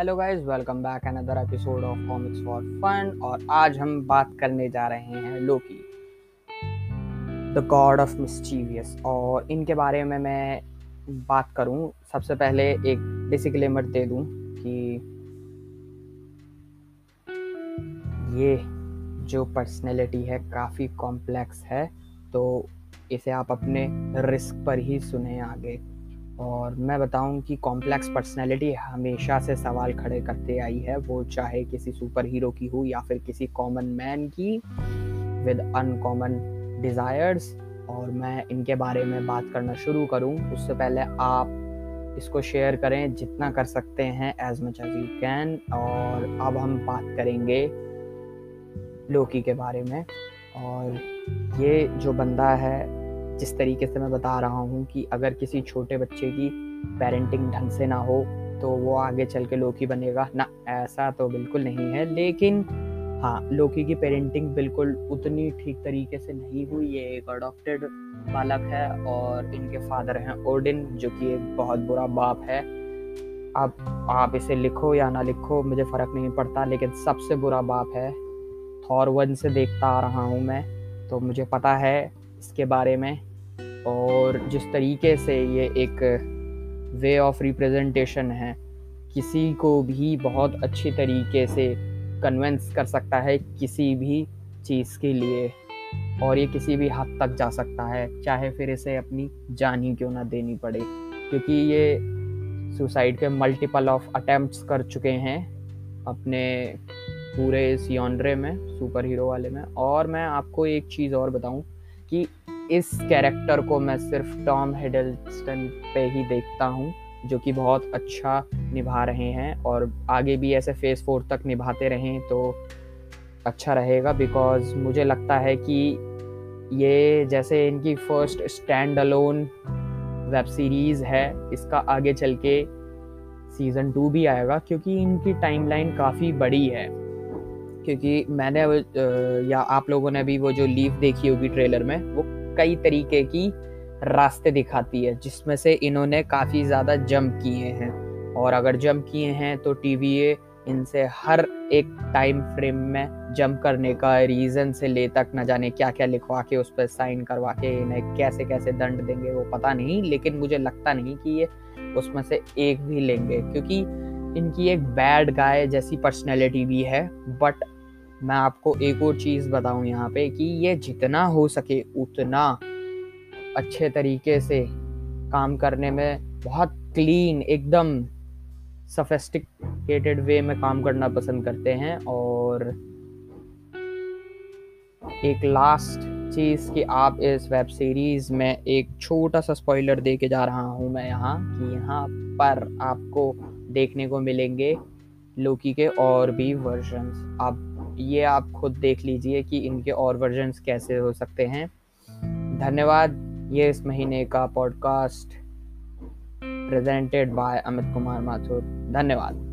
Hello guys welcome back another episode of comics for fun और आज हम बात करने जा रहे हैं Loki the god of mischievous और इनके बारे में मैं बात करूँ। सबसे पहले एक डिसिक्लेमर दे दूँ कि ये जो पर्सनैलिटी है काफ़ी कॉम्प्लेक्स है तो इसे आप अपने रिस्क पर ही सुने आगे। और मैं बताऊँ कि कॉम्प्लेक्स पर्सनैलिटी हमेशा से सवाल खड़े करते आई है, वो चाहे किसी सुपर हीरो की हो या फिर किसी कॉमन मैन की विद अनकॉमन डिज़ायर्स और मैं इनके बारे में बात करना शुरू करूँ, उससे पहले आप इसको शेयर करें जितना कर सकते हैं as much as you can और अब हम बात करेंगे लोकी के बारे में। और ये जो बंदा है जिस तरीके से मैं बता रहा हूँ कि अगर किसी छोटे बच्चे की पेरेंटिंग ढंग से ना हो तो वो आगे चल के लोकी बनेगा। ना, ऐसा तो बिल्कुल नहीं है, लेकिन हाँ लोकी की पेरेंटिंग बिल्कुल उतनी ठीक तरीके से नहीं हुई। ये एक अडॉप्टेड बालक है और इनके फादर हैं ओडिन जो कि एक बहुत बुरा बाप है। अब आप इसे लिखो या ना लिखो, मुझे फ़र्क नहीं पड़ता, लेकिन सबसे बुरा बाप है थॉर वन से देखता आ रहा हूँ मैं। तो मुझे पता है इसके बारे में और जिस तरीके से ये एक वे ऑफ़ रिप्रेजेंटेशन है, किसी को भी बहुत अच्छी तरीके से कन्वेंस कर सकता है किसी भी चीज़ के लिए और ये किसी भी हद तक जा सकता है, चाहे फिर इसे अपनी जान ही क्यों ना देनी पड़े। क्योंकि ये सुसाइड के मल्टीपल ऑफ़ अटैम्प्ट्स कर चुके हैं अपने पूरे इस यॉन्ड्रे में सुपर हीरो वाले में। और मैं आपको एक चीज़ और बताऊँ कि इस कैरेक्टर को मैं सिर्फ़ टॉम हिडल्स्टन पे ही देखता हूँ, जो कि बहुत अच्छा निभा रहे हैं और आगे भी ऐसे फेस फोर तक निभाते रहें तो अच्छा रहेगा बिकॉज़ मुझे लगता है कि ये जैसे इनकी first stand alone web series है, इसका आगे चल के सीज़न टू भी आएगा क्योंकि इनकी टाइमलाइन काफ़ी बड़ी है। क्योंकि मैंने या आप लोगों ने भी वो जो लीव देखी होगी ट्रेलर में, वो कई तरीके की रास्ते दिखाती है, जिसमें से इन्होंने काफ़ी ज़्यादा जंप किए हैं। और अगर जंप किए हैं तो टी इनसे हर एक टाइम फ्रेम में जंप करने का रीज़न से ले तक न जाने क्या क्या लिखवा के उस पर साइन करवा के इन्हें कैसे कैसे दंड देंगे, वो पता नहीं। लेकिन मुझे लगता नहीं कि ये उसमें से एक भी लेंगे, क्योंकि इनकी एक बैड गाय जैसी पर्सनैलिटी भी है बट मैं आपको एक और चीज़ बताऊँ यहाँ पे कि ये जितना हो सके उतना अच्छे तरीके से काम करने में बहुत क्लीन एकदम सफेस्टिकेटेड वे में काम करना पसंद करते हैं और एक लास्ट चीज़ कि आप इस वेब सीरीज़ में एक छोटा सा स्पॉइलर दे के जा रहा हूँ मैं यहाँ कि यहाँ पर आपको देखने को मिलेंगे लोकी के और भी वर्जन्स आप ये आप खुद देख लीजिए कि इनके और वर्जन कैसे हो सकते हैं। धन्यवाद, ये इस महीने का podcast presented by Amit Kumar Mathur. धन्यवाद।